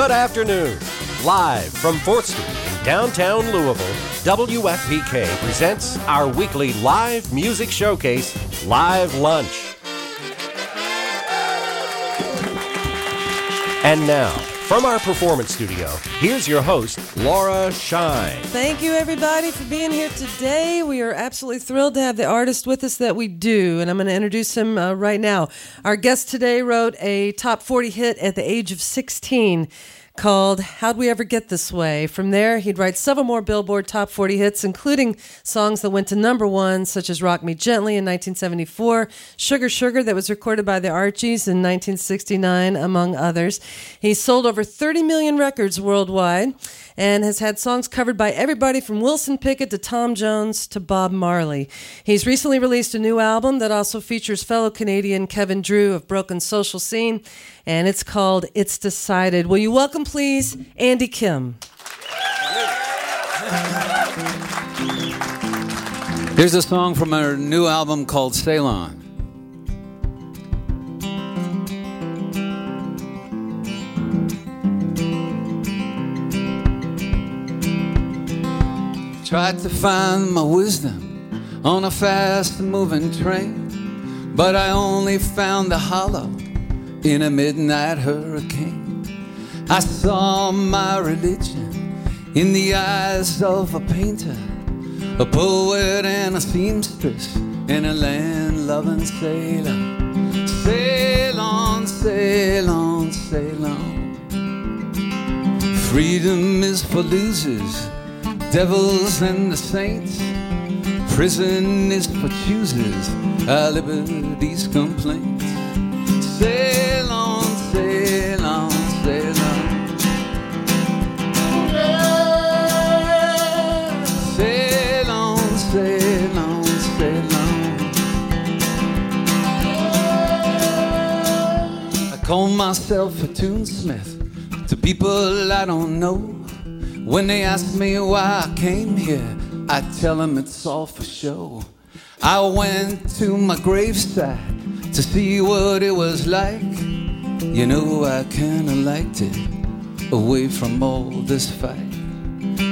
Good afternoon. Live from 4th Street in downtown Louisville, WFPK presents our weekly live music showcase, Live Lunch. And now, from our performance studio, here's your host, Laura Shine. Thank you, everybody, for being here today. We are absolutely thrilled to have the artist with us that we do, and I'm going to introduce him uh, right now. Our guest today wrote a top 40 hit at the age of 16 called How'd We Ever Get This Way? From there, he'd write several more Billboard Top 40 hits, including songs that went to number one, such as Rock Me Gently in 1974, Sugar Sugar, that was recorded by the Archies in 1969, among others. He sold over 30 million records worldwide and has had songs covered by everybody from Wilson Pickett to Tom Jones to Bob Marley. He's recently released a new album that also features fellow Canadian Kevin Drew of Broken Social Scene, and it's called It's Decided. Will you welcome, please, Andy Kim? Here's a song from our new album called Sail On. Tried to find my wisdom on a fast moving train, but I only found the hollow in a midnight hurricane. I saw my religion in the eyes of a painter, a poet, and a seamstress, and a land loving sailor. Sail on, sail on, sail on. Freedom is for losers devils and the saints. Prison is for choosers, our liberty's complaints. Sail on, sail on, sail on. Sail on, sail on, sail on. I call myself a tunesmith to people I don't know. When they ask me why I came here, I tell them it's all for show. I went to my graveside to see what it was like. You know, I kinda liked it away from all this fight.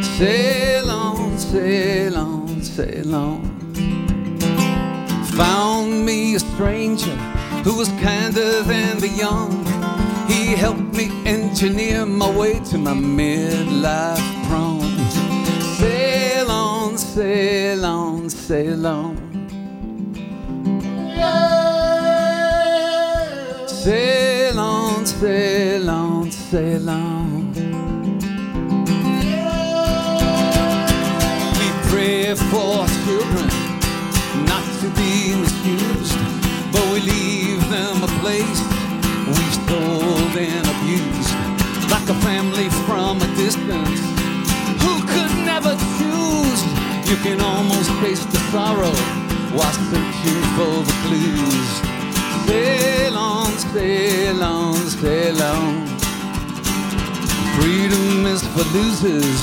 Sail on, sail on, sail on. Found me a stranger who was kinder than the young. He helped me engineer my way to my midlife prom. Sail on, sail on, sail on. Sail on, sail on, sail on. We pray for children not to be misused, but we leave them a place we've and abused, like a family from a distance who could never choose. You can almost taste the sorrow while searching for the clues. Sail on, sail on, sail on. Freedom is for losers,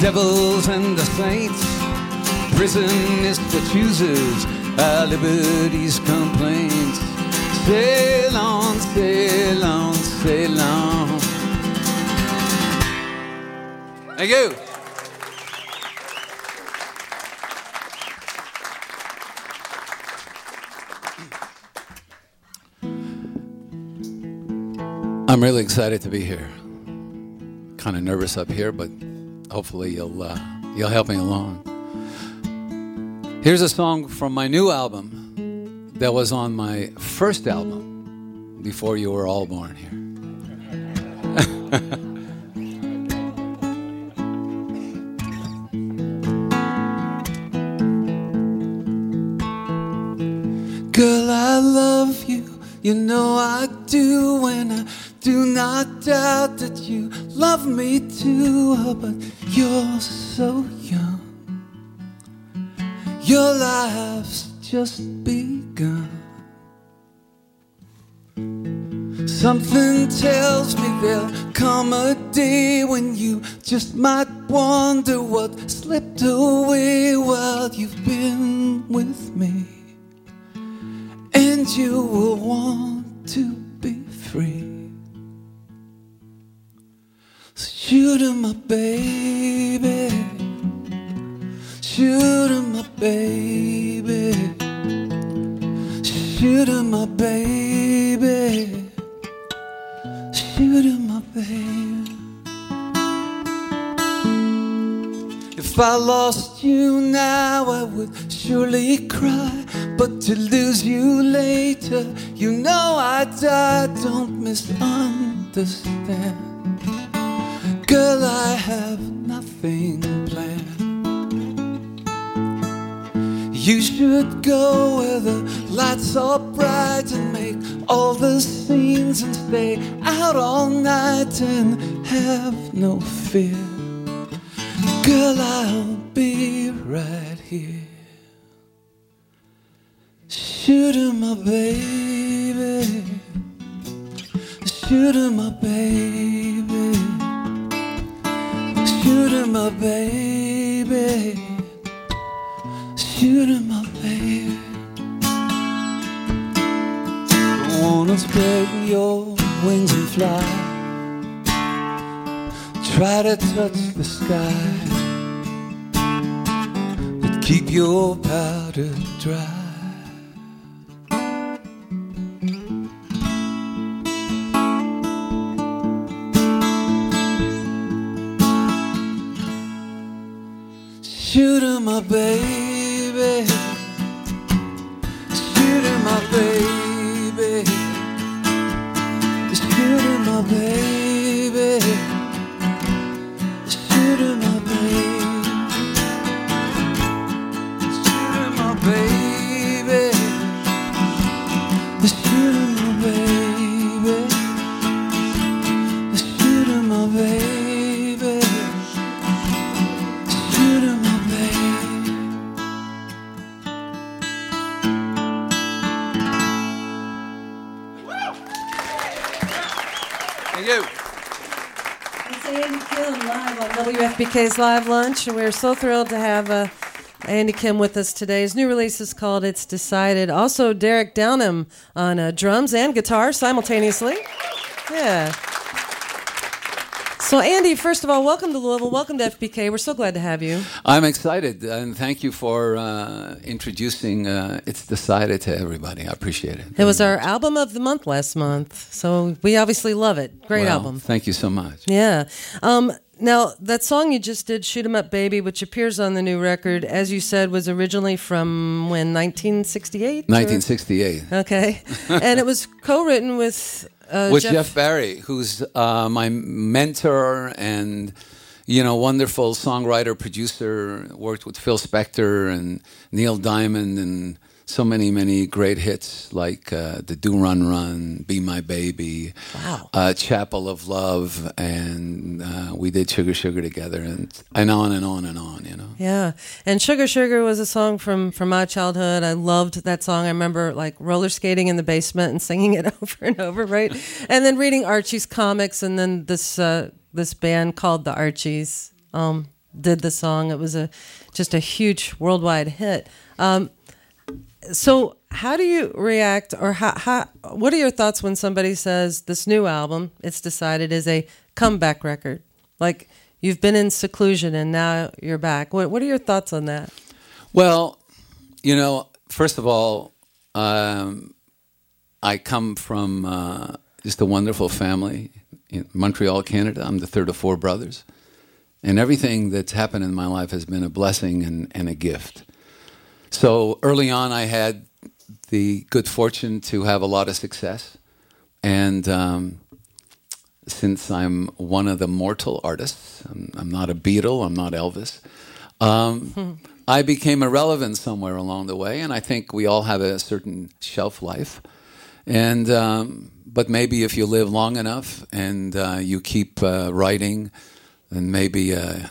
devils and the saints. Prison is for choosers, our liberty's complaints. Sail on, sail on, sail on. Thank you. I'm really excited to be here. Kind of nervous up here, but hopefully you'll uh, you'll help me along. Here's a song from my new album that was on my first album before you were all born here. Girl, I love you, you know I do, and I do not doubt that you love me too. Oh, but you're so young, your life's just begun. Something tells me there'll come a day when you just might wonder what slipped away while you've been with me. And you will want to be free. Shoot him, my baby. Shoot him, my baby. Shoot him, my baby. Shoot him, my baby. If I lost you now, I would surely cry. But to lose you later, you know I died. Don't misunderstand. Girl, I have nothing planned. You should go where the lights are bright and make all the scenes and stay out all night and have no fear. Girl, I'll be right here. Shoot him, my baby. Shoot him, my baby. Shoot him, my baby. Shoot him, my baby. I wanna spread your wings and fly. Try to touch the sky, but keep your powder dry. Shoot him, my baby. Shoot him, my baby. WFPK's Live Lunch, and we're so thrilled to have uh, Andy Kim with us today. His new release is called It's Decided. Also, Derek Downham on uh, drums and guitar simultaneously. Yeah. So, Andy, first of all, welcome to Louisville. Welcome to FPK. We're so glad to have you. I'm excited, and thank you for uh, introducing uh, It's Decided to everybody. I appreciate it. It was our album of the month last month, so we obviously love it. Great Well, album. Thank you so much. Yeah. Um, now, that song you just did, Shoot 'em Up Baby, which appears on the new record, as you said, was originally from when, 1968? 1968. Okay. and it was co written with. Uh, with Jeff, Barry, who's uh, my mentor and you know wonderful songwriter producer. Worked with Phil Spector and Neil Diamond and so many many great hits like uh, the Do Run Run, Be My Baby, Wow. uh, Chapel of Love, and uh, we did Sugar Sugar together, and and on and on and on. You know. Yeah, and Sugar Sugar was a song from from my childhood. I loved that song. I remember like roller skating in the basement and singing it over and over, right? And then reading Archie's comics, and then this uh, this band called the Archies um, did the song. It was a just a huge worldwide hit. Um, so, how do you react, or how, how what are your thoughts when somebody says this new album, it's decided, is a comeback record? Like you've been in seclusion and now you're back. What What are your thoughts on that? Well, you know, first of all, um, I come from uh, just a wonderful family in Montreal, Canada. I'm the third of four brothers. And everything that's happened in my life has been a blessing and, and a gift. So early on, I had the good fortune to have a lot of success. And um, since I'm one of the mortal artists, I'm, I'm not a Beatle, I'm not Elvis. Um, I became irrelevant somewhere along the way, and I think we all have a certain shelf life. And um, but maybe if you live long enough and uh, you keep uh, writing, then maybe uh,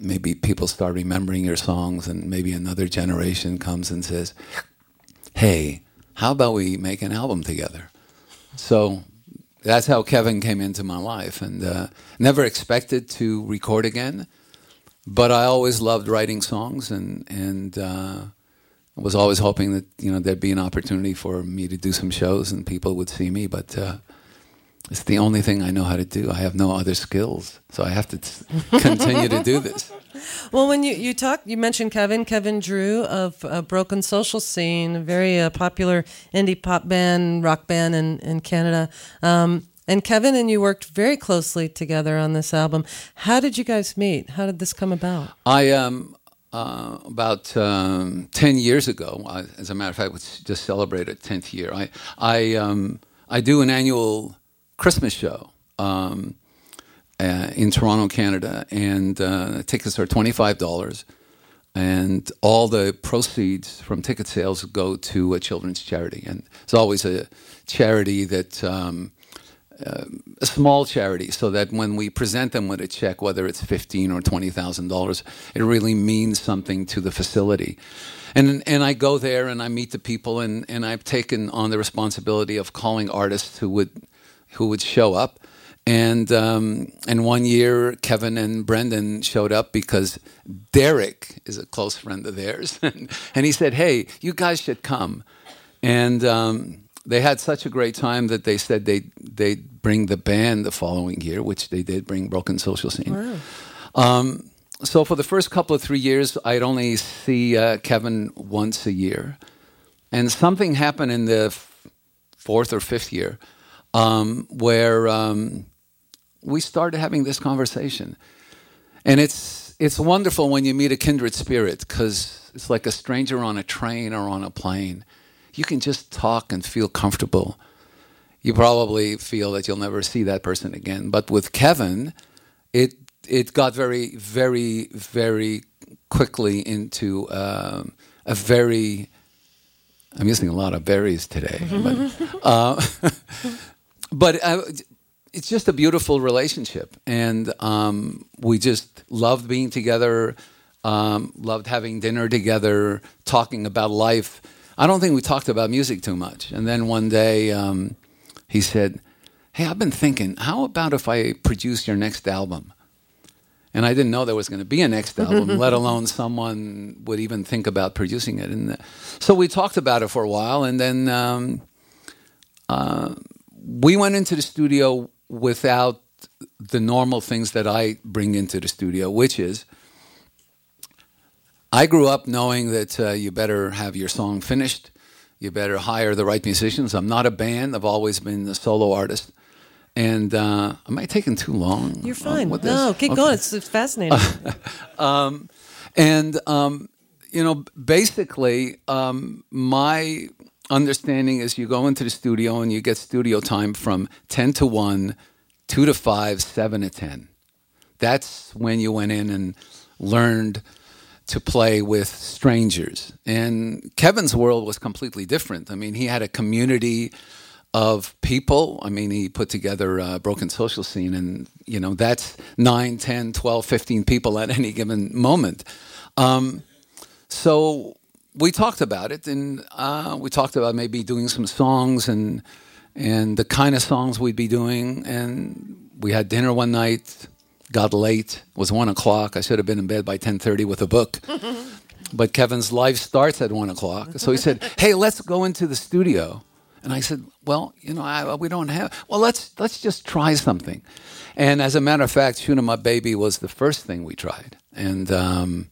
maybe people start remembering your songs, and maybe another generation comes and says, "Hey, how about we make an album together?" So that's how Kevin came into my life, and uh, never expected to record again but I always loved writing songs, and and uh, was always hoping that you know there'd be an opportunity for me to do some shows and people would see me. But uh, It's the only thing I know how to do. I have no other skills, so I have to t- continue to do this. Well, when you you talk, you mentioned Kevin, Kevin Drew of uh, Broken Social Scene, a very uh, popular indie pop band, rock band in in Canada. Um, and Kevin and you worked very closely together on this album. How did you guys meet? How did this come about? I um uh, about um, ten years ago, I, as a matter of fact, we just celebrated tenth year. I I um, I do an annual Christmas show. Um, uh, in Toronto, Canada, and uh, tickets are twenty five dollars, and all the proceeds from ticket sales go to a children's charity, and it's always a charity that. Um, uh, a small charity, so that when we present them with a check, whether it's fifteen or twenty thousand dollars, it really means something to the facility. And and I go there and I meet the people, and, and I've taken on the responsibility of calling artists who would who would show up. And um, and one year, Kevin and Brendan showed up because Derek is a close friend of theirs, and, and he said, "Hey, you guys should come." And um, they had such a great time that they said they they'd bring the band the following year, which they did bring Broken Social Scene. Wow. Um, so for the first couple of three years, I'd only see uh, Kevin once a year, and something happened in the f- fourth or fifth year um, where um, we started having this conversation, and it's it's wonderful when you meet a kindred spirit because it's like a stranger on a train or on a plane. You can just talk and feel comfortable. You probably feel that you'll never see that person again, but with Kevin, it it got very, very, very quickly into um, a very. I'm using a lot of berries today, but, uh, but uh, it's just a beautiful relationship, and um, we just loved being together. Um, loved having dinner together, talking about life. I don't think we talked about music too much. And then one day, um, he said, "Hey, I've been thinking. How about if I produce your next album?" and I didn't know there was going to be a next album, let alone someone would even think about producing it. And uh, so we talked about it for a while, and then um, uh, we went into the studio without the normal things that I bring into the studio, which is I grew up knowing that uh, you better have your song finished, you better hire the right musicians. I'm not a band; I've always been a solo artist. And uh, am I taking too long? You're fine. with no, this? keep Okay. going. It's, it's fascinating. Um, and um, you know, basically, um, my understanding is you go into the studio and you get studio time from ten to one, two to five, seven to ten. That's when you went in and learned to play with strangers. And Kevin's world was completely different. I mean, he had a community of people. I mean, he put together a broken social scene, and, you know, that's 9, 10, 12, 15 people at any given moment. Um, so we talked about it, and uh, we talked about maybe doing some songs and and the kind of songs we'd be doing. And we had dinner one night. Got late. It was one o'clock. I should have been in bed by ten thirty with a book. but Kevin's life starts at one o'clock, so he said, "Hey, let's go into the studio." And I said, "Well, you know, I, we don't have. Well, let's let's just try something." And as a matter of fact, "Shoot 'Em Up, Baby" was the first thing we tried, and. Um,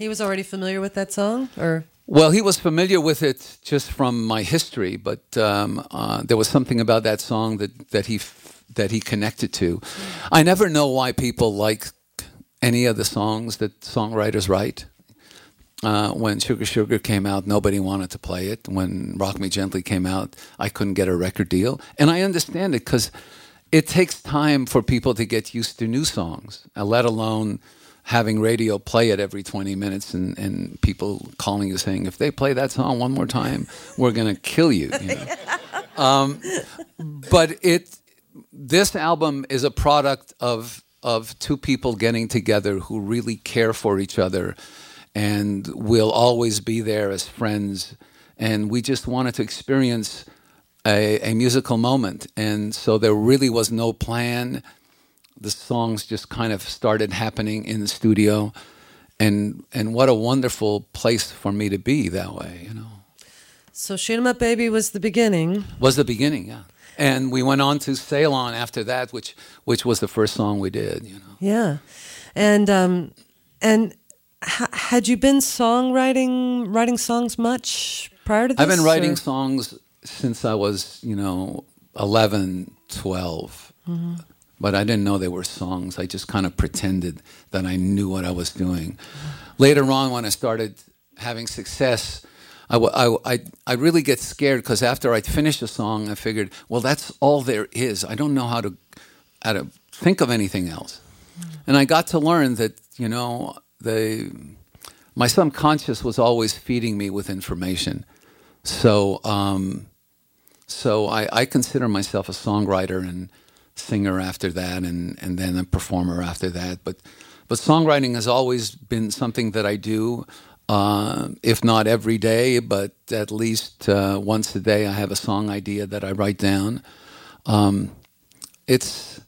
he was already familiar with that song, or well, he was familiar with it just from my history, but um, uh, there was something about that song that, that he f- that he connected to. I never know why people like any of the songs that songwriters write. Uh, when Sugar Sugar came out, nobody wanted to play it. When Rock Me Gently came out, I couldn't get a record deal, and I understand it because it takes time for people to get used to new songs, uh, let alone having radio play it every 20 minutes and, and people calling you saying, if they play that song one more time, we're going to kill you. you know? um, but it, this album is a product of, of two people getting together who really care for each other and will always be there as friends. And we just wanted to experience a, a musical moment. And so there really was no plan the songs just kind of started happening in the studio and and what a wonderful place for me to be that way you know so "Shoot 'Em Up, Baby" was the beginning. was the beginning yeah and we went on to Sail On after that, which which was the first song we did. You know. Yeah, and um, and ha- had you been songwriting writing songs much prior to this? I've been writing or- songs since I was, you know, 11, 12. But I didn't know they were songs. I just kind of pretended that I knew what I was doing. Later on, when I started having success, I, I, I, I really get scared because after I'd finished a song, I figured, well, that's all there is. I don't know how to, how to think of anything else. And I got to learn that, you know, the, my subconscious was always feeding me with information. So, um, so I, I consider myself a songwriter and singer after that, and, and then a performer after that. But, but songwriting has always been something that I do, uh, if not every day, but at least uh, once a day. I have a song idea that I write down. Um, it's,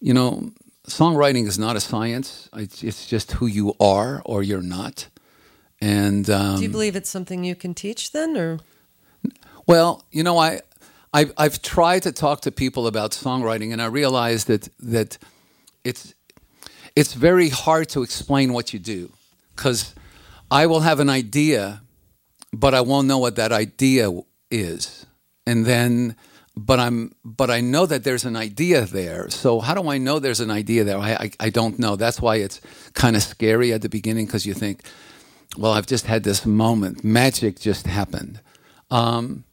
you know, songwriting is not a science. It's, it's just who you are or you're not. And um, Do you believe it's something you can teach then, or well, you know, I, I I've tried to talk to people about songwriting, and I realize that that it's it's very hard to explain what you do because I will have an idea, but I won't know what that idea is, and then. But I'm, but I know that there's an idea there. So how do I know there's an idea there? I, I, I don't know. That's why it's kind of scary at the beginning because you think, well, I've just had this moment. Magic just happened. Um,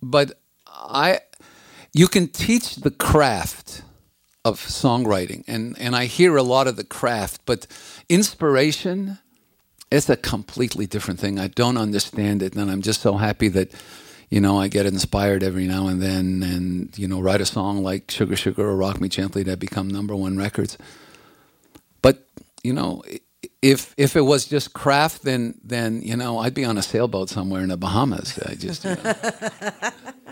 but I, you can teach the craft of songwriting, and and I hear a lot of the craft, but inspiration is a completely different thing. I don't understand it, and I'm just so happy that. You know, I get inspired every now and then, and you know, write a song like "Sugar Sugar" or "Rock Me Gently" that become number one records. But you know, if if it was just craft, then then you know, I'd be on a sailboat somewhere in the Bahamas. I just you know.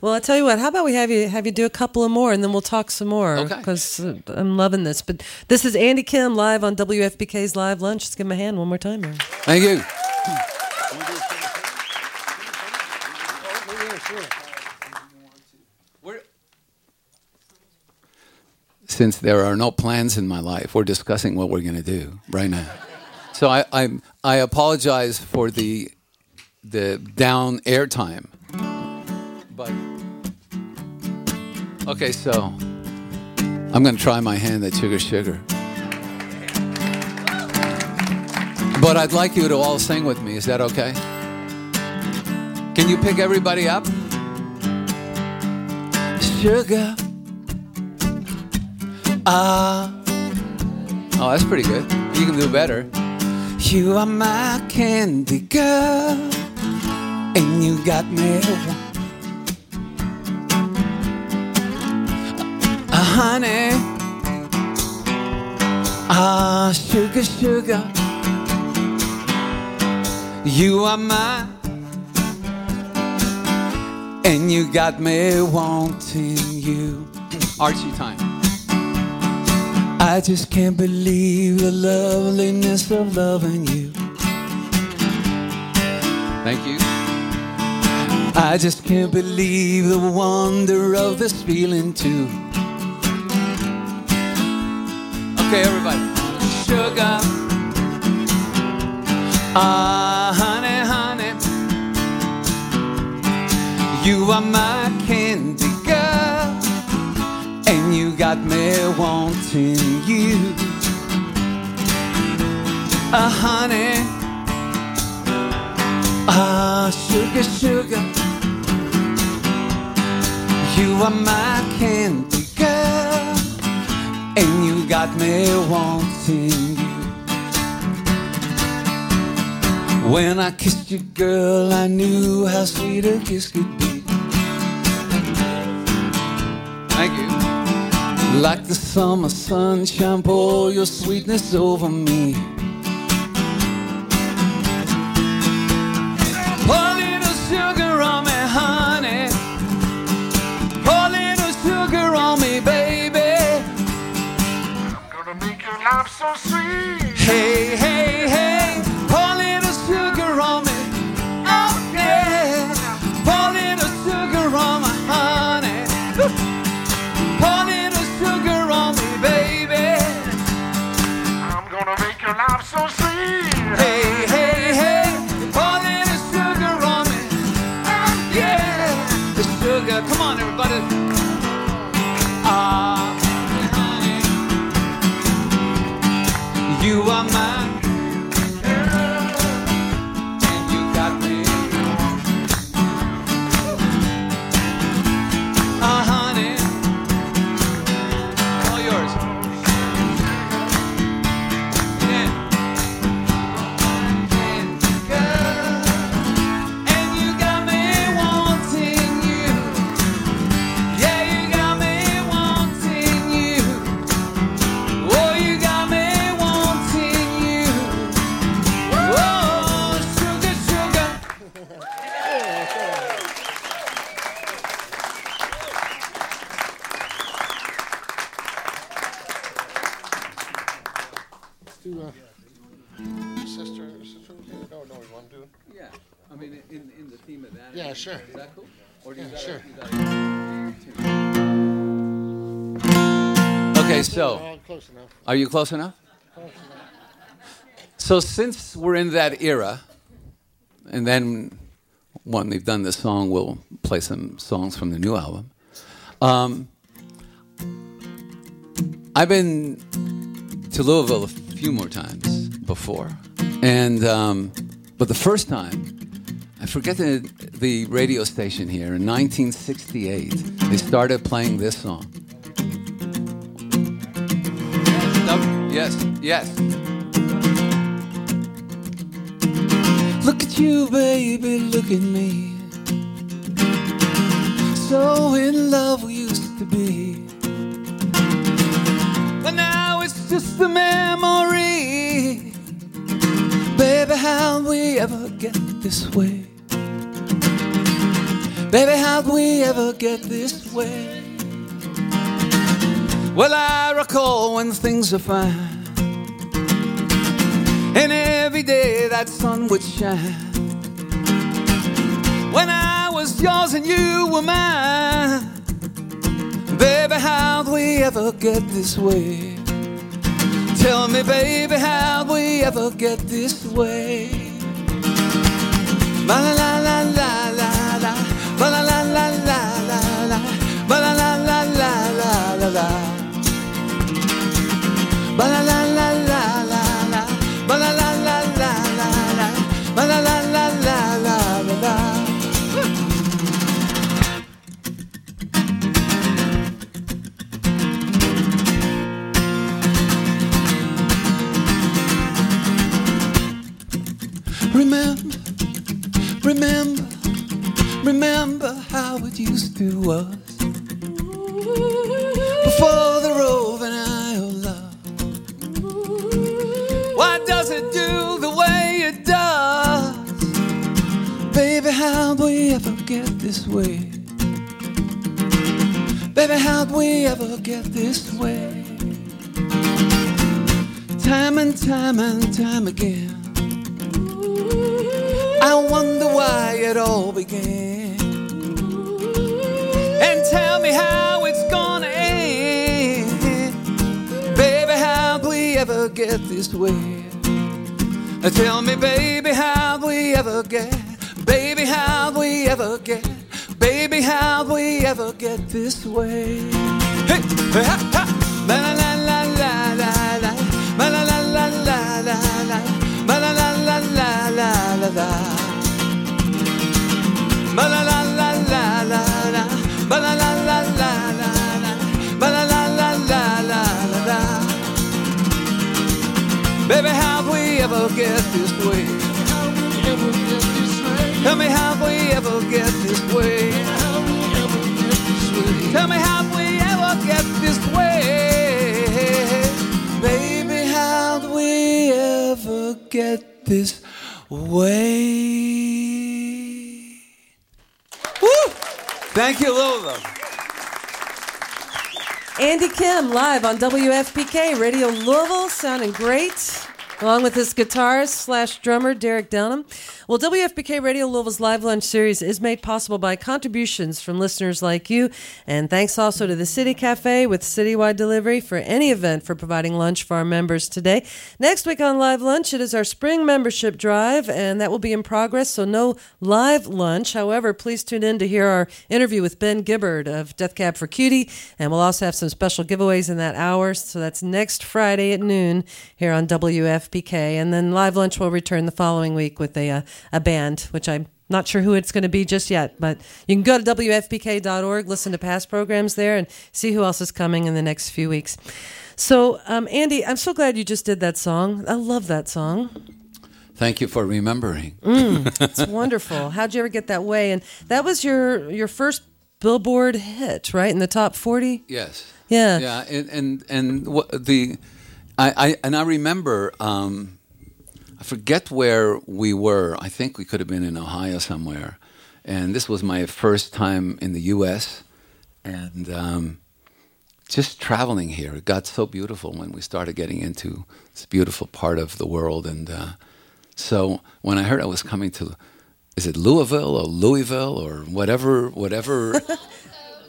well, I'll tell you what. How about we have you have you do a couple of more, and then we'll talk some more. Okay. Because uh, I'm loving this. But this is Andy Kim live on WFPK's Live Lunch. Let's give him a hand one more time here. Thank you. Since there are no plans in my life, we're discussing what we're going to do right now. So I, I, I apologize for the, the down airtime. But okay, so I'm going to try my hand at Sugar Sugar. But I'd like you to all sing with me. Is that okay? Can you pick everybody up? Sugar. Ah. oh, that's pretty good. You can do better. You are my candy girl, and you got me. Uh, honey. Ah, sugar, sugar. You are mine, and you got me wanting you. Archie time. I just can't believe the loveliness of loving you. Thank you. I just can't believe the wonder of this feeling too. Okay, everybody. Sugar. Ah, honey, honey. You are my candy girl, and you got me wanting you. Ah, honey. Ah, sugar, sugar. You are my candy and you got me wanting you. When I kissed you, girl, I knew how sweet a kiss could be. Thank you. Like the summer sunshine, pour your sweetness over me. Your so sweet. Hey, hey, close enough. are you close enough? Close enough. So since we're in that era, and then when we've done this song, we'll play some songs from the new album. Um, I've been to Louisville a few more times before, and um, but the first time, I forget the the radio station here in 1968. They started playing this song. Yes, yes. Look at you, baby, look at me. So in love we used to be. But now it's just a memory. Baby, how'd we ever get this way? Baby, how'd we ever get this way? Well, I recall when things are fine. And every day that sun would shine. When I was yours and you were mine. Baby, how'd we ever get this way? Tell me, baby, how'd we ever get this way? La la la la la la la. La la la la la la la. La la la la Remember, remember, remember how it used to was get this way? Baby, how'd we ever get this way? Time and time and time again. I wonder why it all began. And tell me how it's gonna end. Baby, how'd we ever get this way? Tell me, baby, how'd we ever get? Baby, how'd we ever get? Baby, how'd we ever get this way? Hey, ha, ha. La la la la la la la. La la la la la la la. La la la la la la la la. Ba la la la la la la. Ba la la la la la la. Ba la la la la la la la. Baby, how'd we ever get this way? Me how'd we ever get this way? Tell me how'd we ever get this way? Baby, how'd we ever get this way? Woo! Thank you, Louisville. Andy Kim live on WFPK Radio Louisville, sounding great. Along with his guitarist slash drummer, Derek Downham. Well, WFPK Radio Louisville's Live Lunch series is made possible by contributions from listeners like you. And thanks also to the City Cafe with citywide delivery for any event for providing lunch for our members today. Next week on Live Lunch, it is our spring membership drive, and that will be in progress, so no live lunch. However, please tune in to hear our interview with Ben Gibbard of Death Cab for Cutie, and we'll also have some special giveaways in that hour. So that's next Friday at noon here on WFPK. And then Live Lunch will return the following week with a, uh, a band, which I'm not sure who it's going to be just yet, but you can go to WFPK.org, listen to past programs there, and see who else is coming in the next few weeks. So, um, Andy, I'm so glad you just did that song. I love that song. Thank you for remembering. It's wonderful. How'd you ever get that way? And that was your your first Billboard hit, right? In the top 40? Yes. Yeah. Yeah, and and and what the, I, I and I remember. Um, I forget where we were. I think we could have been in Ohio somewhere, and this was my first time in the U.S. and um, just traveling here. It got so beautiful when we started getting into this beautiful part of the world, and uh, so when I heard I was coming to, is it Louisville or Louisville or whatever, whatever.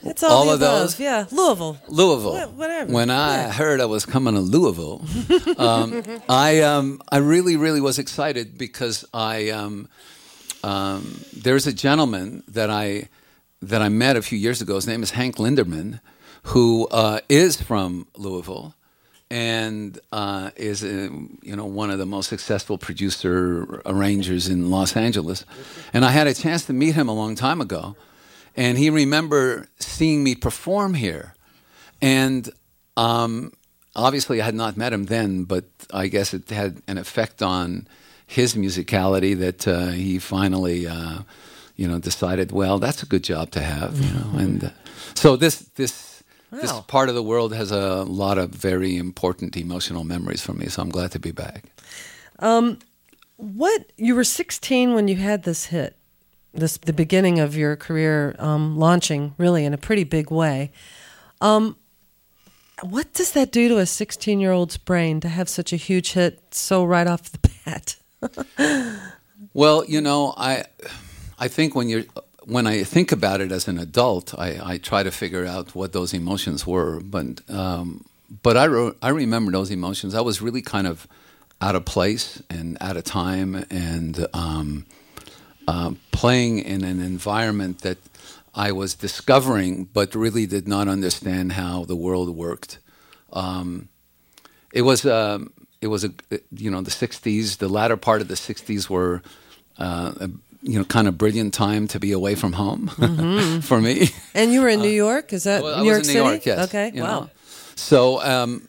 It's all, All of above. those? Yeah. Louisville. Louisville. Wha- whatever. When I Yeah. heard I was coming to Louisville, um, I um, I really really was excited because I um, um, there's a gentleman that I that I met a few years ago. His name is Hank Linderman, who uh, is from Louisville and uh, is uh, you know one of the most successful producer arrangers in Los Angeles. And I had a chance to meet him a long time ago, and he remember seeing me perform here, and um, obviously I had not met him then, but I guess it had an effect on his musicality that uh, he finally. Uh, you know, decided, well, that's a good job to have, you know, and uh, so this this this part of the world has a lot of very important emotional memories for me. So I'm glad to be back. What you were 16 when you had this hit, this the beginning of your career um, launching really in a pretty big way. Um, what does that do to a 16 year old's brain to have such a huge hit so right off the bat? Well, you know, I I think when you're when I think about it as an adult, I, I try to figure out what those emotions were. But um, but I wrote, I remember those emotions. I was really kind of out of place and out of time, and um, um, playing in an environment that I was discovering, but really did not understand how the world worked. Um, it was um, it was a you know the '60s, the latter part of the '60s were. Uh, a, you know, kind of brilliant time to be away from home for me. And you were in New York? Is that Uh, Well, New York in City? York, yes. Okay, you wow. know. So, um,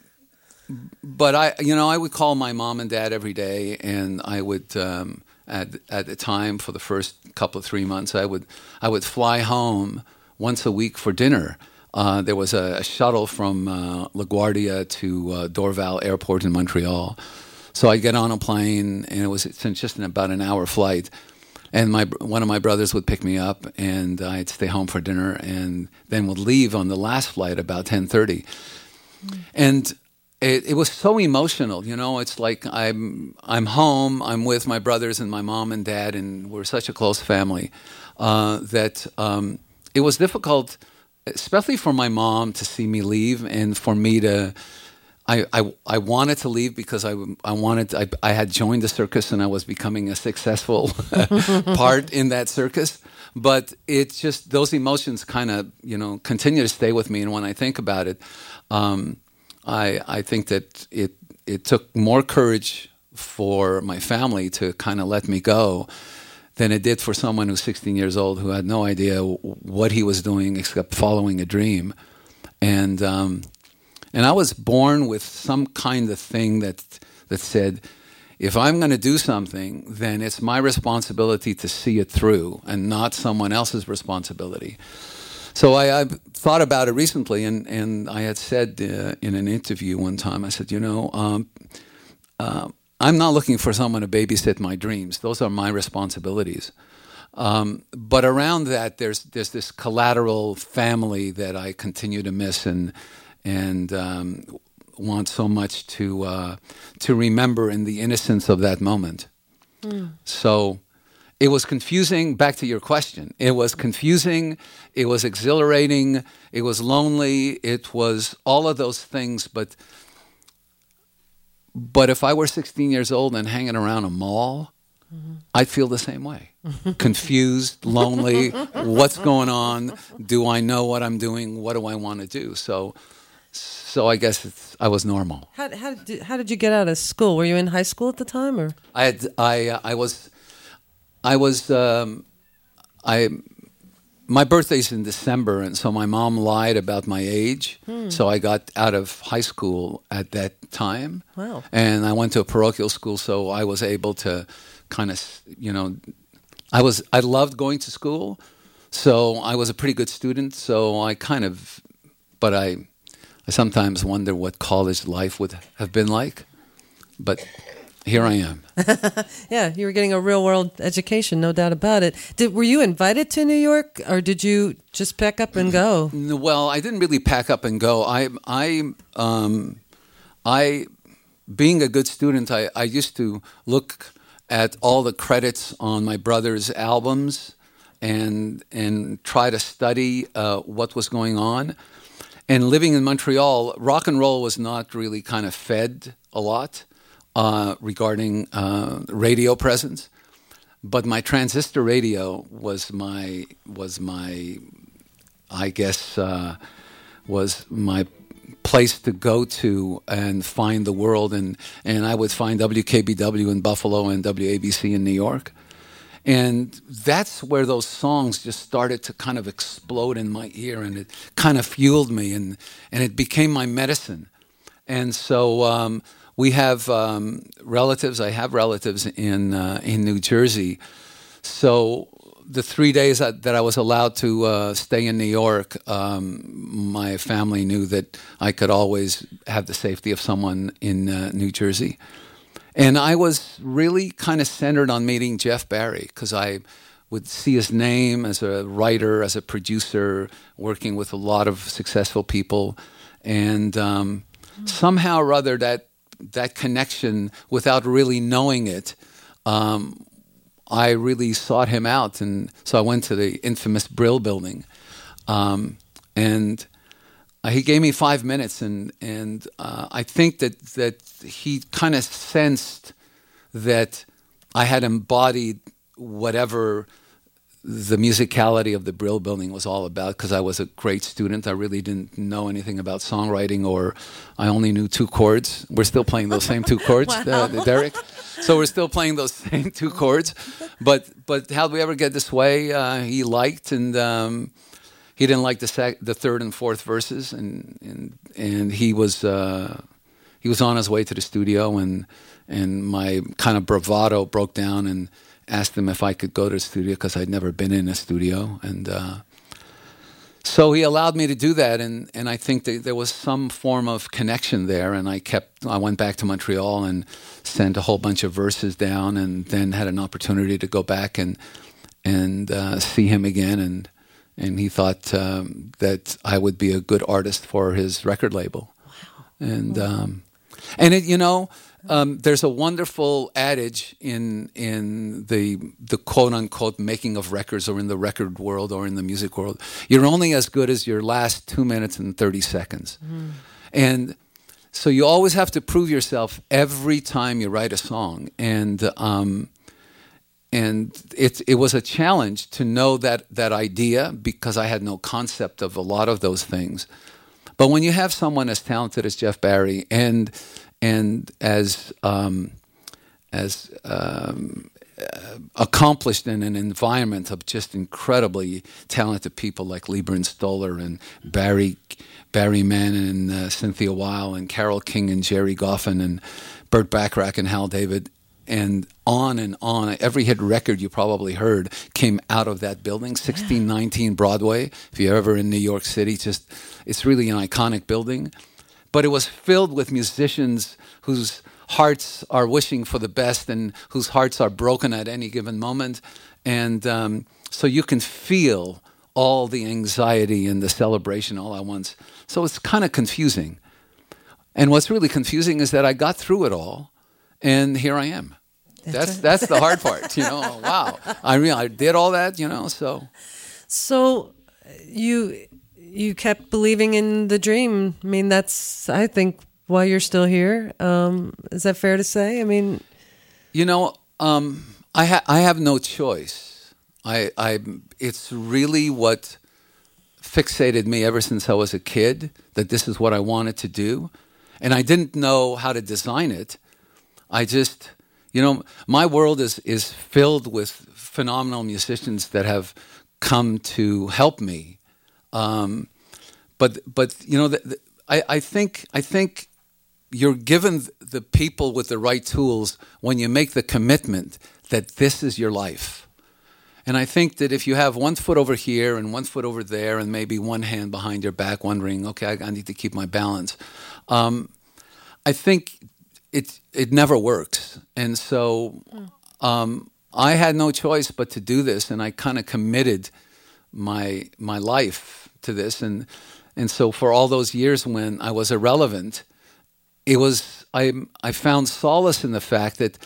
but I, you know, I would call my mom and dad every day, and I would, um, at at the time for the first couple of three months, I would I would fly home once a week for dinner. Uh, there was a, a shuttle from uh, LaGuardia to uh, Dorval Airport in Montreal. So I'd get on a plane, and it was just an, about an hour flight. And my one of my brothers would pick me up, and I'd stay home for dinner, and then would leave on the last flight about ten thirty. And it, it was so emotional, you know. It's like I'm I'm home, I'm with my brothers and my mom and dad, and we're such a close family uh, that um, it was difficult, especially for my mom to see me leave, and for me to. I, I, I wanted to leave because I, I wanted I, I had joined the circus and I was becoming a successful part in that circus but it's just those emotions kind of you know continue to stay with me and when I think about it um, I I think that it it took more courage for my family to kind of let me go than it did for someone who's 16 years old who had no idea what he was doing except following a dream and um, and I was born with some kind of thing that that said, if I'm going to do something, then it's my responsibility to see it through, and not someone else's responsibility. So I, I thought about it recently, and, and I had said uh, in an interview one time, I said, you know, um, uh, I'm not looking for someone to babysit my dreams. Those are my responsibilities. Um, but around that, there's there's this collateral family that I continue to miss, and and um, want so much to uh, to remember in the innocence of that moment. So it was confusing. Back to your question, it was confusing. It was exhilarating. It was lonely. It was all of those things. But but if I were 16 years old and hanging around a mall, mm-hmm. I'd feel the same way. Confused, lonely. What's going on? Do I know what I'm doing? What do I want to do? So, so I guess it's, I was normal. How, how, did, how did you get out of school? Were you in high school at the time, or I had, I, I was, I was, um, I, my birthday's in December, and so my mom lied about my age. So I got out of high school at that time. Wow. And I went to a parochial school, so I was able to kind of, you know, I was, I loved going to school, so I was a pretty good student. So I kind of, but I, I sometimes wonder what college life would have been like. But here I am. yeah, you were getting a real world education, no doubt about it. Did were you invited to New York, or did you just pack up and go? Well, I didn't really pack up and go. I, I, um, I, being a good student, I, I used to look at all the credits on my brother's albums and and try to study uh, what was going on. And living in Montreal, rock and roll was not really kind of fed a lot uh, regarding uh, radio presence. But my transistor radio was my was my I guess uh, was my place to go to and find the world and and I would find WKBW in Buffalo and WABC in New York. And that's where those songs just started to kind of explode in my ear and it kind of fueled me and, and it became my medicine. And so um, we have um, relatives, I have relatives in, uh, in New Jersey. So the three days that, that I was allowed to uh, stay in New York, um, my family knew that I could always have the safety of someone in uh, New Jersey. And I was really kind of centered on meeting Jeff Barry because I would see his name as a writer, as a producer, working with a lot of successful people. And um, somehow or other, that, that connection, without really knowing it, um, I really sought him out, and so I went to the infamous Brill Building, um, and uh, he gave me five minutes, and and uh, I think that that he kind of sensed that I had embodied whatever the musicality of the Brill Building was all about because I was a great student. I really didn't know anything about songwriting, or I only knew two chords. We're still playing those same two chords, uh, Derek. So we're still playing those same two chords. But but how did we ever get this way? Uh, he liked and. Um, he didn't like the sec- the third and fourth verses, and and and he was uh, he was on his way to the studio, and and my kind of bravado broke down, and asked him if I could go to the studio because I'd never been in a studio, and uh, so he allowed me to do that, and and I think that there was some form of connection there, and I kept I went back to Montreal and sent a whole bunch of verses down, and then had an opportunity to go back and and uh, see him again, and and he thought um, that I would be a good artist for his record label. Wow. And um, and it, you know, um, there's a wonderful adage in in the the quote unquote making of records, or in the record world, or in the music world. You're only as good as your last two minutes and thirty seconds, mm. and so you always have to prove yourself every time you write a song, and um, and it it was a challenge to know that that idea because I had no concept of a lot of those things. But when you have someone as talented as Jeff Barry and and as um, as um, uh, accomplished in an environment of just incredibly talented people like Leiber Stoller and Barry Barry Mann and uh, Cynthia Weil and Carole King and Gerry Goffin and Burt Bacharach and Hal David and on and on. Every hit record you probably heard came out of that building, 1619 Broadway. If you're ever in New York City, just it's really an iconic building. But it was filled with musicians whose hearts are wishing for the best and whose hearts are broken at any given moment. And um, so you can feel all the anxiety and the celebration all at once. So it's kind of confusing. and what's really confusing is that I got through it all, and here I am. That's that's, the hard part, you know. Wow, I mean, I did all that, you know. So So you you kept believing in the dream. I mean, that's I think why you're still here. Um, is that fair to say? I mean, You know, um, I ha- I have no choice. I I it's really what fixated me ever since I was a kid that this is what I wanted to do, and I didn't know how to design it. I just, you know, my world is is filled with phenomenal musicians that have come to help me. Um, but but you know, the, the, I I think I think you're given the people with the right tools when you make the commitment that this is your life. And I think that if you have one foot over here and one foot over there, and maybe one hand behind your back, wondering, okay, I, I need to keep my balance, um, I think it it never works. And so um, I had no choice but to do this, and I kind of committed my my life to this. And and so for all those years when I was irrelevant, it was I I found solace in the fact that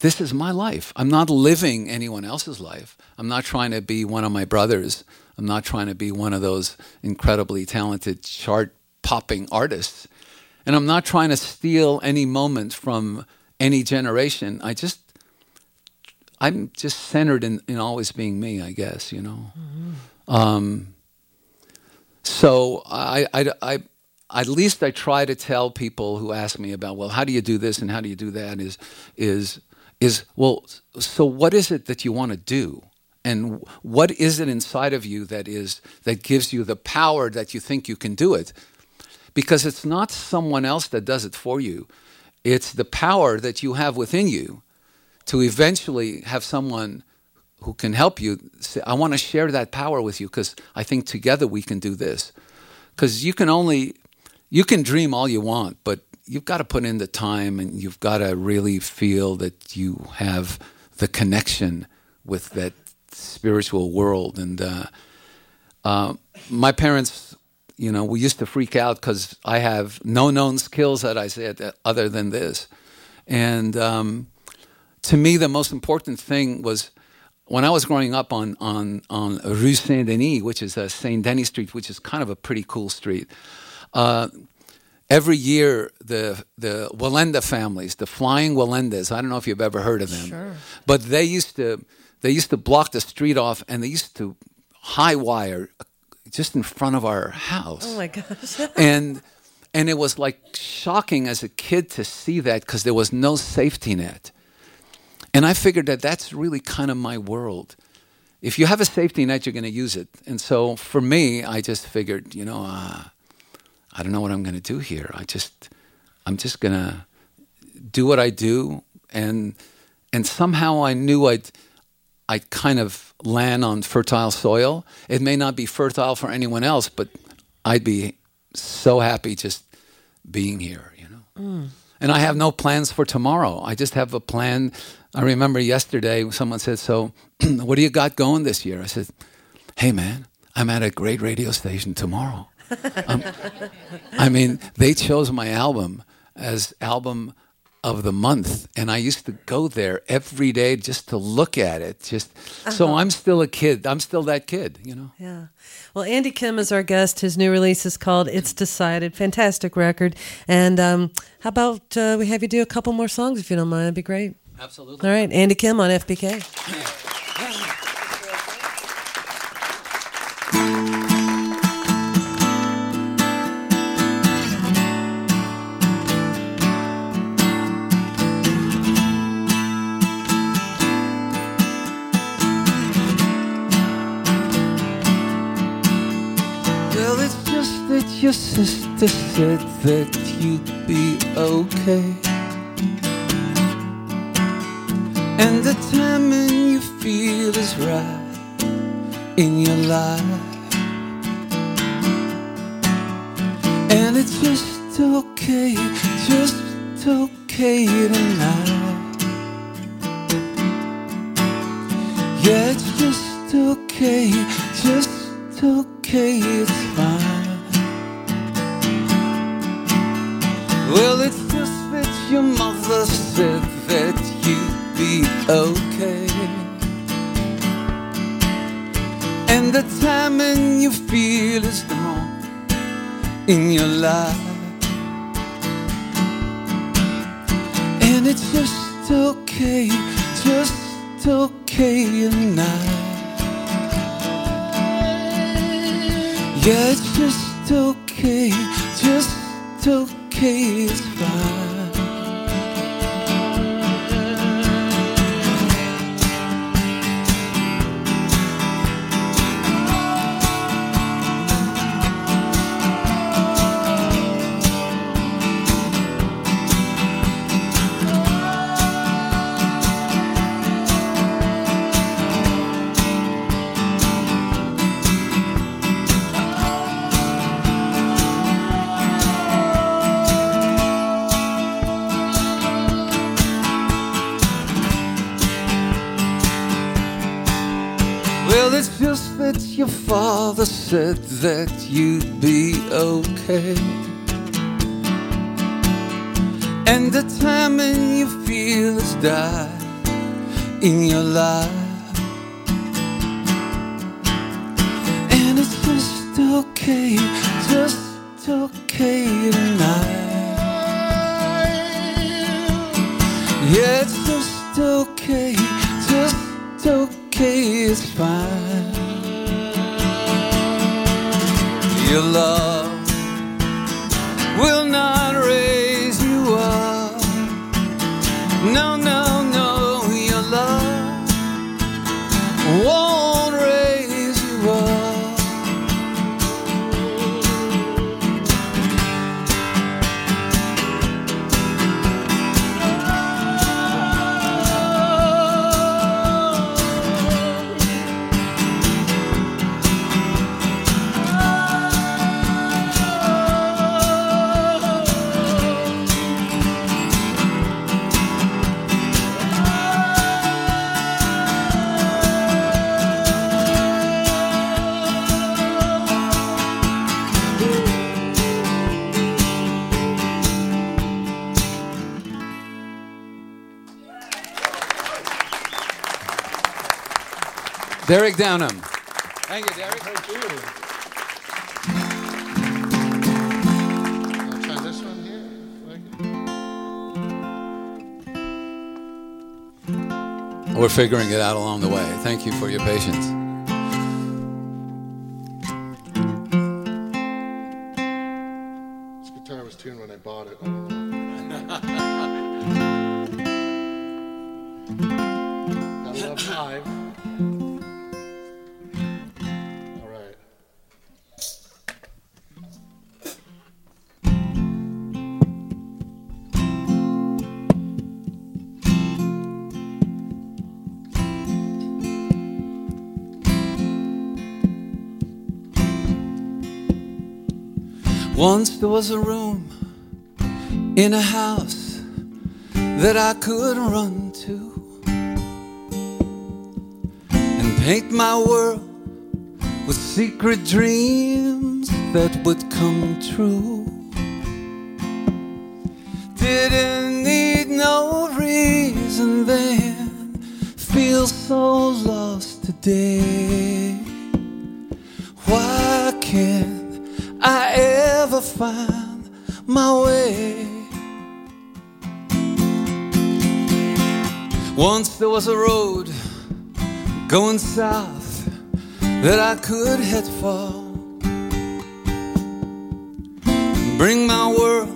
this is my life. I'm not living anyone else's life. I'm not trying to be one of my brothers. I'm not trying to be one of those incredibly talented chart popping artists. And I'm not trying to steal any moment from any generation. I just I'm just centered in, in always being me, I guess, you know. Um, so I, I, I, at least I try to tell people who ask me about, well, how do you do this and how do you do that? Is, is, is well, so what is it that you want to do? And what is it inside of you that is that gives you the power that you think you can do it? Because it's not someone else that does it for you. It's the power that you have within you to eventually have someone who can help you say, I want to share that power with you because I think together we can do this. Because you can only, you can dream all you want, but you've got to put in the time and you've got to really feel that you have the connection with that spiritual world. And uh, uh, my parents, you know, we used to freak out because I have no known skills that I said uh, other than this. And um, to me, the most important thing was when I was growing up on on on Rue Saint Denis, which is a Saint Denis Street, which is kind of a pretty cool street. Uh, every year, the the Wallenda families, the Flying Wallendas, I don't know if you've ever heard of them, Sure. but they used to they used to block the street off, and they used to high wire just in front of our house oh my gosh. and and it was like shocking as a kid to see that because there was no safety net and i figured that that's really kind of my world if you have a safety net you're going to use it and so for me i just figured you know uh, i don't know what i'm going to do here i just i'm just going to do what i do and and somehow i knew i'd I'd kind of land on fertile soil. It may not be fertile for anyone else, but I'd be so happy just being here, you know. And I have no plans for tomorrow. I just have a plan. I remember yesterday someone said, "So, what do you got going this year?" I said, "Hey, man, I'm at a great radio station tomorrow." Um, I mean, they chose my album as album of the month, and I used to go there every day just to look at it. Just so I'm still a kid. I'm still that kid, you know. Yeah. Well, Andy Kim is our guest. His new release is called It's Decided. Fantastic record. And um, how about uh, we have you do a couple more songs if you don't mind? That'd be great. Absolutely. All right. Andy Kim on FPK. Well, it's just that your sister said that you'd be okay. And the timing you feel is right in your life. And it's just okay, just okay tonight. Yeah, it's just okay, just okay, it's fine. father said that you'd be okay. And the timing you feel is wrong in your life. And it's just okay, just okay tonight. Yeah, it's just okay, just okay, it's fine. Said that you'd be okay. And the timing you feel has died in your life. And it's just okay, just okay tonight. Yeah, it's just okay, just okay, it's fine. Your love will not raise you up. No, no, Derek Downham. Thank you, Derek. Thank you. I'll try this one here. We're figuring it out along the way. Thank you for your patience. Once there was a room in a house that I could run to and paint my world with secret dreams that would come true. Didn't need no reason then, feel so lost today. Why can't I ever find my way? Once there was a road going south that I could head for. Bring my world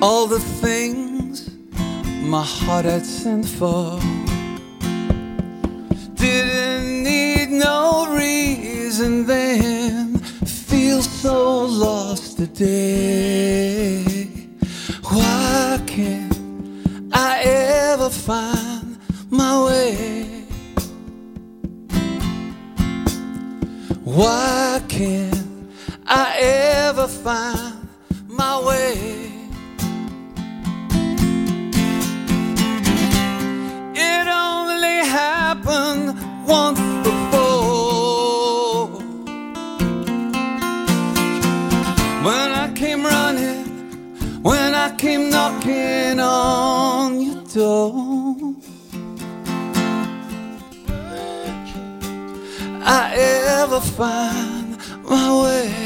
all the things my heart had sent for. Didn't need no reason then, feel so lost today. Why can't I ever find my way? Why can't I ever find my way? It only happened once came knocking on your door. I ever find my way.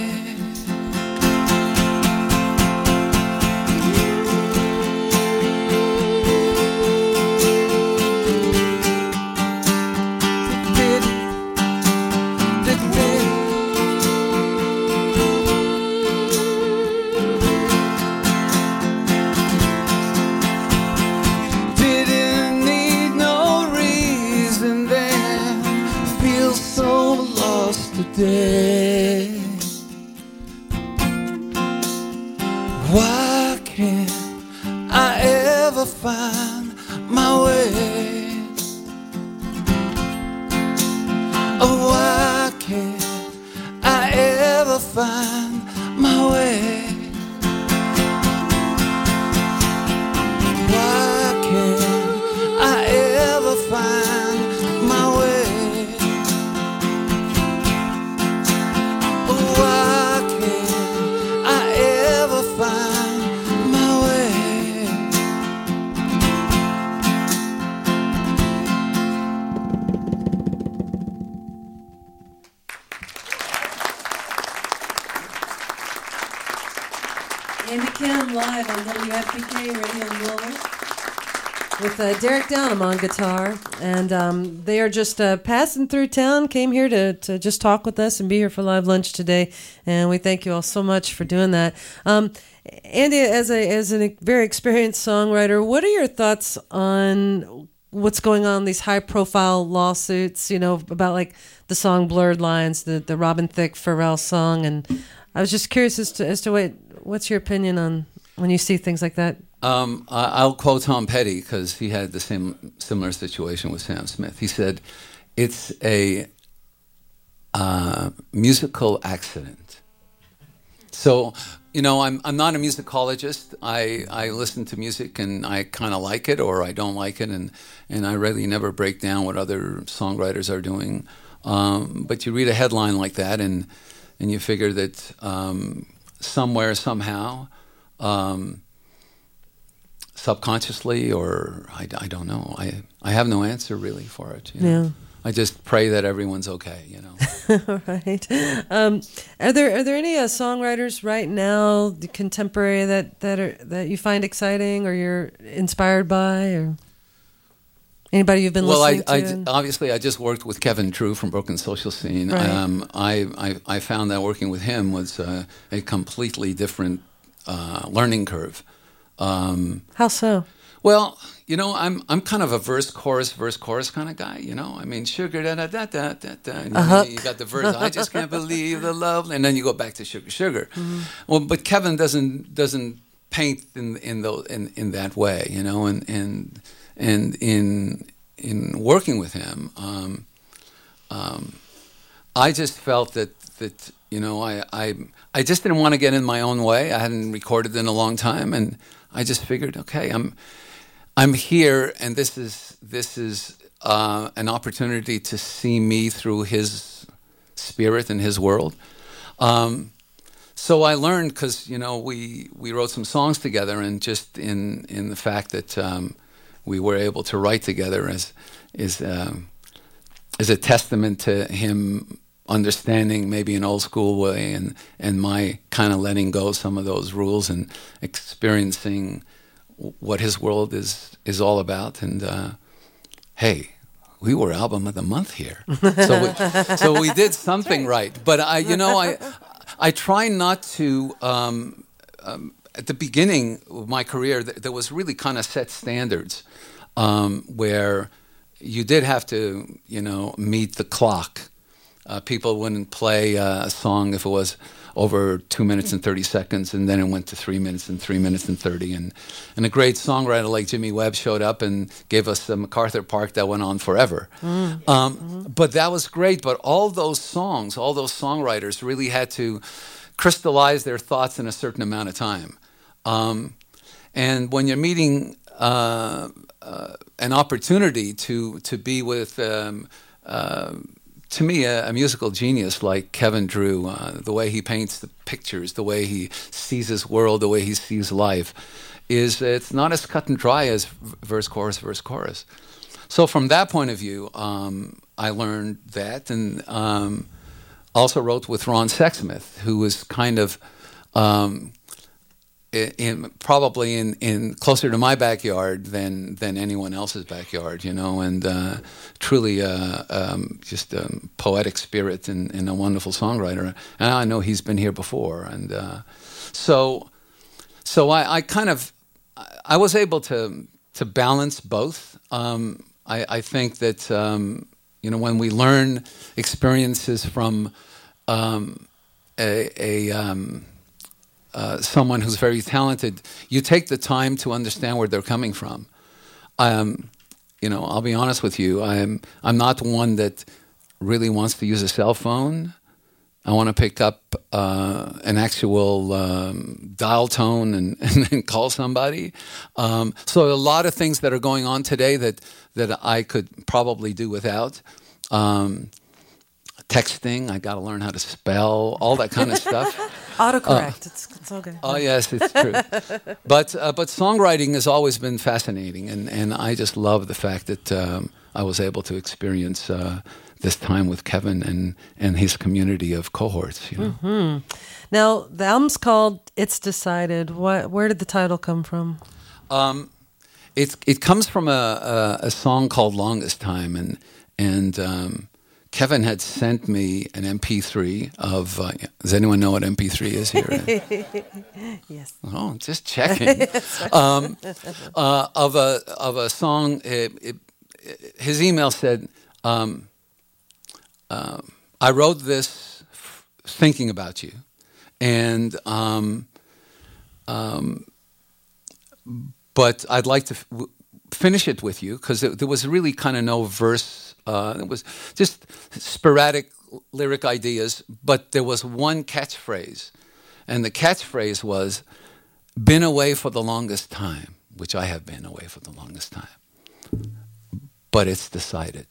Downham on guitar, and um, they are just uh, passing through town. Came here to to just talk with us and be here for live lunch today, and we thank you all so much for doing that. Um, Andy, as a as a very experienced songwriter, what are your thoughts on what's going on these high profile lawsuits? You know about like the song "Blurred Lines," the the Robin Thicke Pharrell song, and I was just curious as to as to what what's your opinion on when you see things like that. Um, I'll quote Tom Petty because he had the same similar situation with Sam Smith. He said, "It's a uh, musical accident." So, you know, I'm I'm not a musicologist. I I listen to music and I kind of like it or I don't like it, and and I really never break down what other songwriters are doing. Um, but you read a headline like that, and and you figure that um, somewhere somehow. Um, subconsciously or I, I don't know I, I have no answer really for it you know? Yeah. I just pray that everyone's okay you know All right. Um, are there are there any uh, songwriters right now, contemporary that that are that you find exciting or you're inspired by, or anybody you've been well I, listening to? Well, I obviously I just worked with Kevin Drew from Broken Social Scene Right. um, I, I I found that working with him was uh, a completely different uh, learning curve um, How so? Well, you know, I'm I'm kind of a verse chorus verse chorus kind of guy. You know, I mean, sugar da da da da da da. And Uh-huh. you, you got the verse. I just can't believe the love, and then you go back to sugar sugar. Mm-hmm. Well, but Kevin doesn't doesn't paint in in those in, in that way. You know, and and and in in working with him, um, um, I just felt that that you know I I I just didn't want to get in my own way. I hadn't recorded in a long time, and I just figured, okay, I'm I'm here, and this is this is uh, an opportunity to see me through his spirit and his world. Um, so I learned because you know we we wrote some songs together, and just in in the fact that um, we were able to write together is is um, is a testament to him understanding maybe an old school way and and my kind of letting go some of those rules and experiencing what his world is is all about. And uh, hey we were album of the month here. So we, so we did something right. but I you know I I try not to um, um, at the beginning of my career th- there was really kind of set standards um, where you did have to you know meet the clock uh, people wouldn't play uh, a song if it was over two minutes and 30 seconds, and then it went to three minutes and three minutes and 30. And, and a great songwriter like Jimmy Webb showed up and gave us the MacArthur Park that went on forever. Um, But that was great. But all those songs, all those songwriters really had to crystallize their thoughts in a certain amount of time. Um, and when you're meeting uh, uh, an opportunity to to be with um, uh, to me, a, a, musical genius like Kevin Drew, uh, the way he paints the pictures, the way he sees his world, the way he sees life, is it's not as cut and dry as verse, chorus, verse, chorus. So from that point of view, um, I learned that, and um, also wrote with Ron Sexsmith, who was kind of um, in, probably in, in closer to my backyard than than anyone else's backyard, you know, and uh, truly uh, um, just a poetic spirit and, and, a wonderful songwriter. And I know he's been here before, and uh, so so I, I, kind of I was able to to balance both. Um, I, I, think that um, you know when we learn experiences from um, a, a um, uh, someone who's very talented, you take the time to understand where they're coming from. Um, you know, I'll be honest with you. I'm I'm not one that really wants to use a cell phone. I want to pick up uh, an actual um, dial tone and, and, call somebody. Um, so a lot of things that are going on today that that I could probably do without. Um, texting, I got to learn how to spell, all that kind of stuff. Autocorrect. Uh, it's, it's all good. Oh yes, it's true. but uh, but songwriting has always been fascinating, and, and I just love the fact that um, I was able to experience uh, this time with Kevin and and his community of cohorts. You know. Mm-hmm. Now the album's called "It's Decided." What where did the title come from? Um, it it comes from a, a, a song called "Longest Time," and and um, Kevin had sent me an MP3 of. Uh, does anyone know what MP3 is here? yes. Oh, just checking. um, uh, of a of a song. It, it, his email said, um, uh, "I wrote this f- thinking about you, and um, um, but I'd like to." F- finish it with you because there was really kind of no verse. Uh, it was just sporadic lyric ideas, but there was one catchphrase, and the catchphrase was "Been away for the longest time," which I have been away for the longest time, but it's decided.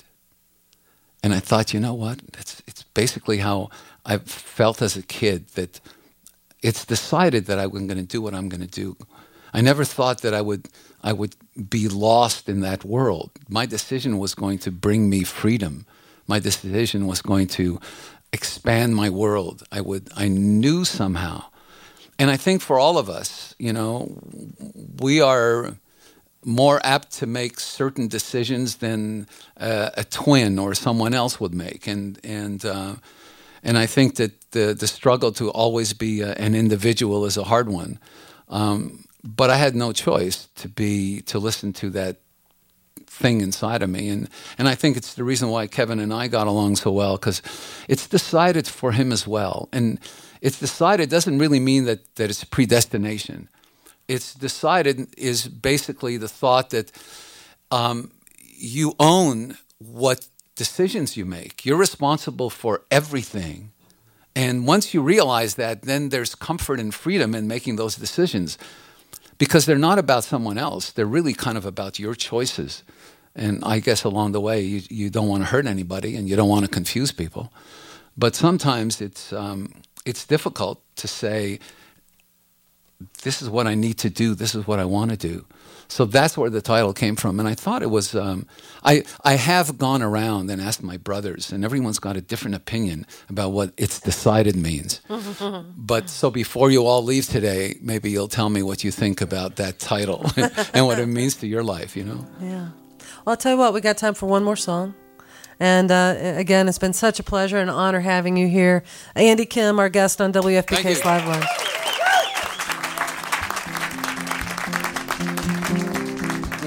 And I thought, you know what? It's it's basically how I felt as a kid that it's decided that I'm going to do what I'm going to do. I never thought that I would I would be lost in that world. My decision was going to bring me freedom. My decision was going to expand my world. I would I knew somehow. And I think for all of us, you know, we are more apt to make certain decisions than uh, a twin or someone else would make. And and uh, and I think that the the struggle to always be a, an individual is a hard one. Um, but I had no choice to be to listen to that thing inside of me. And and I think it's the reason why Kevin and I got along so well cuz it's decided for him as well. And it's decided doesn't really mean that that it's predestination. It's decided is basically the thought that um, you own what decisions you make. You're responsible for everything. And once you realize that then there's comfort and freedom in making those decisions because they're not about someone else. They're really kind of about your choices. And I guess along the way, you, you don't want to hurt anybody and you don't want to confuse people. But sometimes it's, um, it's difficult to say, this is what I need to do, this is what I want to do. So that's where the title came from. And I thought it was, um, I, I have gone around and asked my brothers, and everyone's got a different opinion about what it's decided means. but so before you all leave today, maybe you'll tell me what you think about that title and what it means to your life, you know? Yeah. Well, I'll tell you what, we got time for one more song. And uh, again, it's been such a pleasure and honor having you here. Andy Kim, our guest on WFPK's Live Lunch.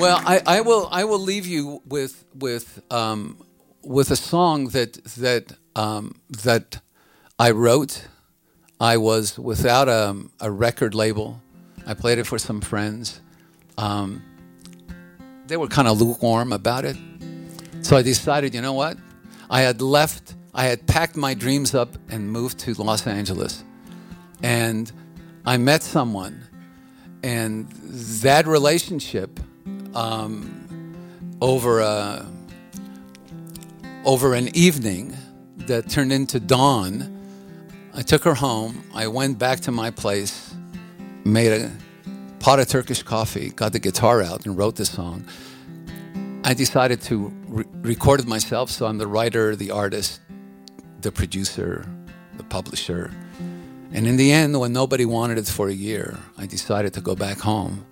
Well, I, I, will I will leave you with with um, with a song that that um, that I wrote. I was without a, a, record label. I played it for some friends. Um, they were kind of lukewarm about it. So I decided, you know what? I had left, I had packed my dreams up and moved to Los Angeles. And I met someone, and that relationship um, over a over an evening that turned into Dawn. I took her home. I went back to my place, made a pot of Turkish coffee, got the guitar out, and wrote the song. I decided to re- record it myself, so I'm the writer, the artist, the producer, the publisher. And in the end, when nobody wanted it for a year, I decided to go back home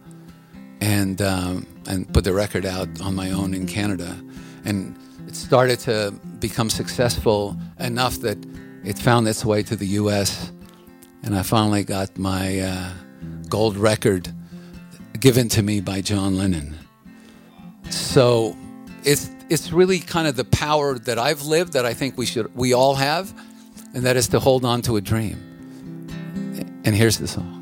and um, and put the record out on my own in Canada. And it started to become successful enough that it found its way to the U.S. And I finally got my uh, gold record given to me by John Lennon. So it's it's really kind of the power that I've lived that I think we should we all have, and that is to hold on to a dream. And here's the song.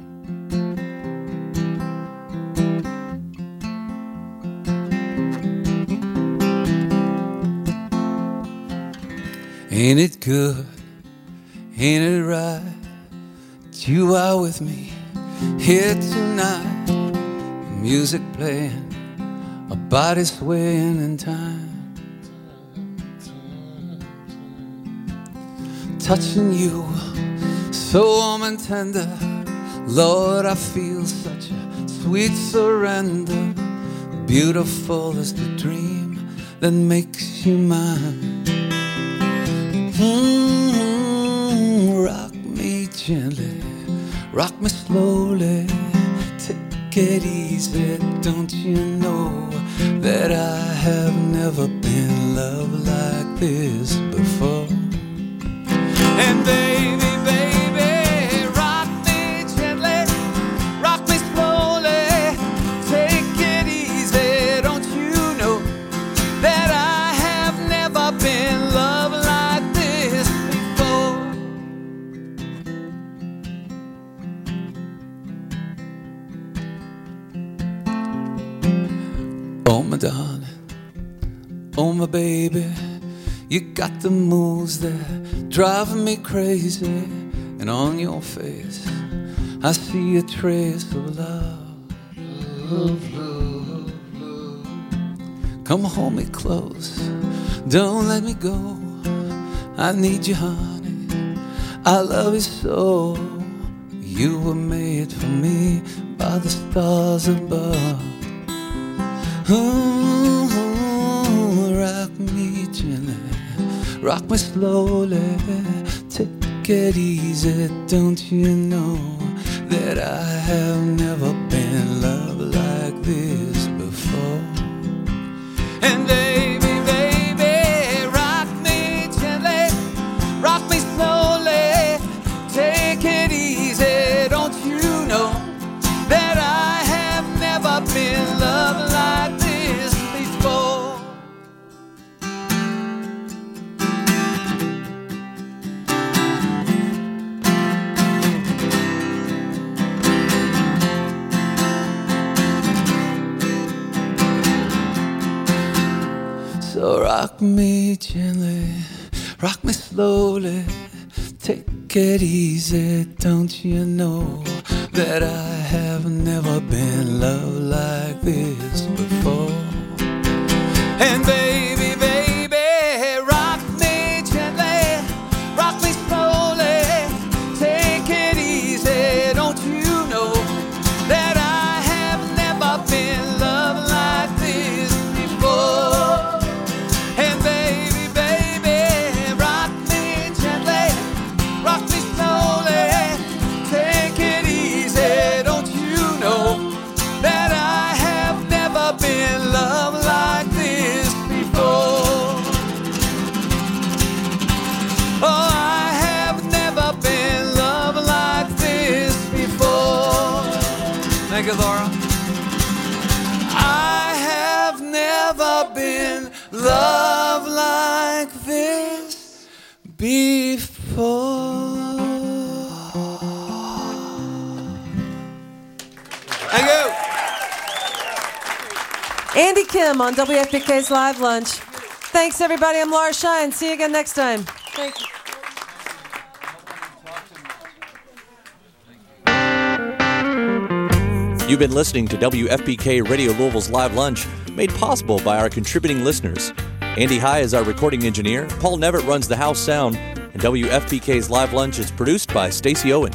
Ain't it good? Ain't it right? That you are with me here tonight. Music playing, our bodies swaying in time. Touching you so warm and tender. Lord, I feel such a sweet surrender. Beautiful is the dream that makes you mine. Mm, rock me gently, rock me slowly, take it easy. Don't you know that I have never been loved like this before? And baby, my baby. You got the moves that drive me crazy, and on your face I see a trace of love. Come hold me close, don't let me go. I need you, honey. I love you so. You were made for me by the stars above. Ooh, me gently, rock me slowly, take it easy. Don't you know that I have never been loved like this rock me gently, rock me slowly, take it easy. Don't you know that I have never been loved like this before? And baby, WFPK's Live Lunch. Thanks, everybody. I'm Laura Shine. See you again next time. Thank you. You've been listening to WFPK Radio Louisville's Live Lunch, made possible by our contributing listeners. Andy High is our recording engineer. Paul Nevitt runs the house sound. And WFPK's Live Lunch is produced by Stacy Owen.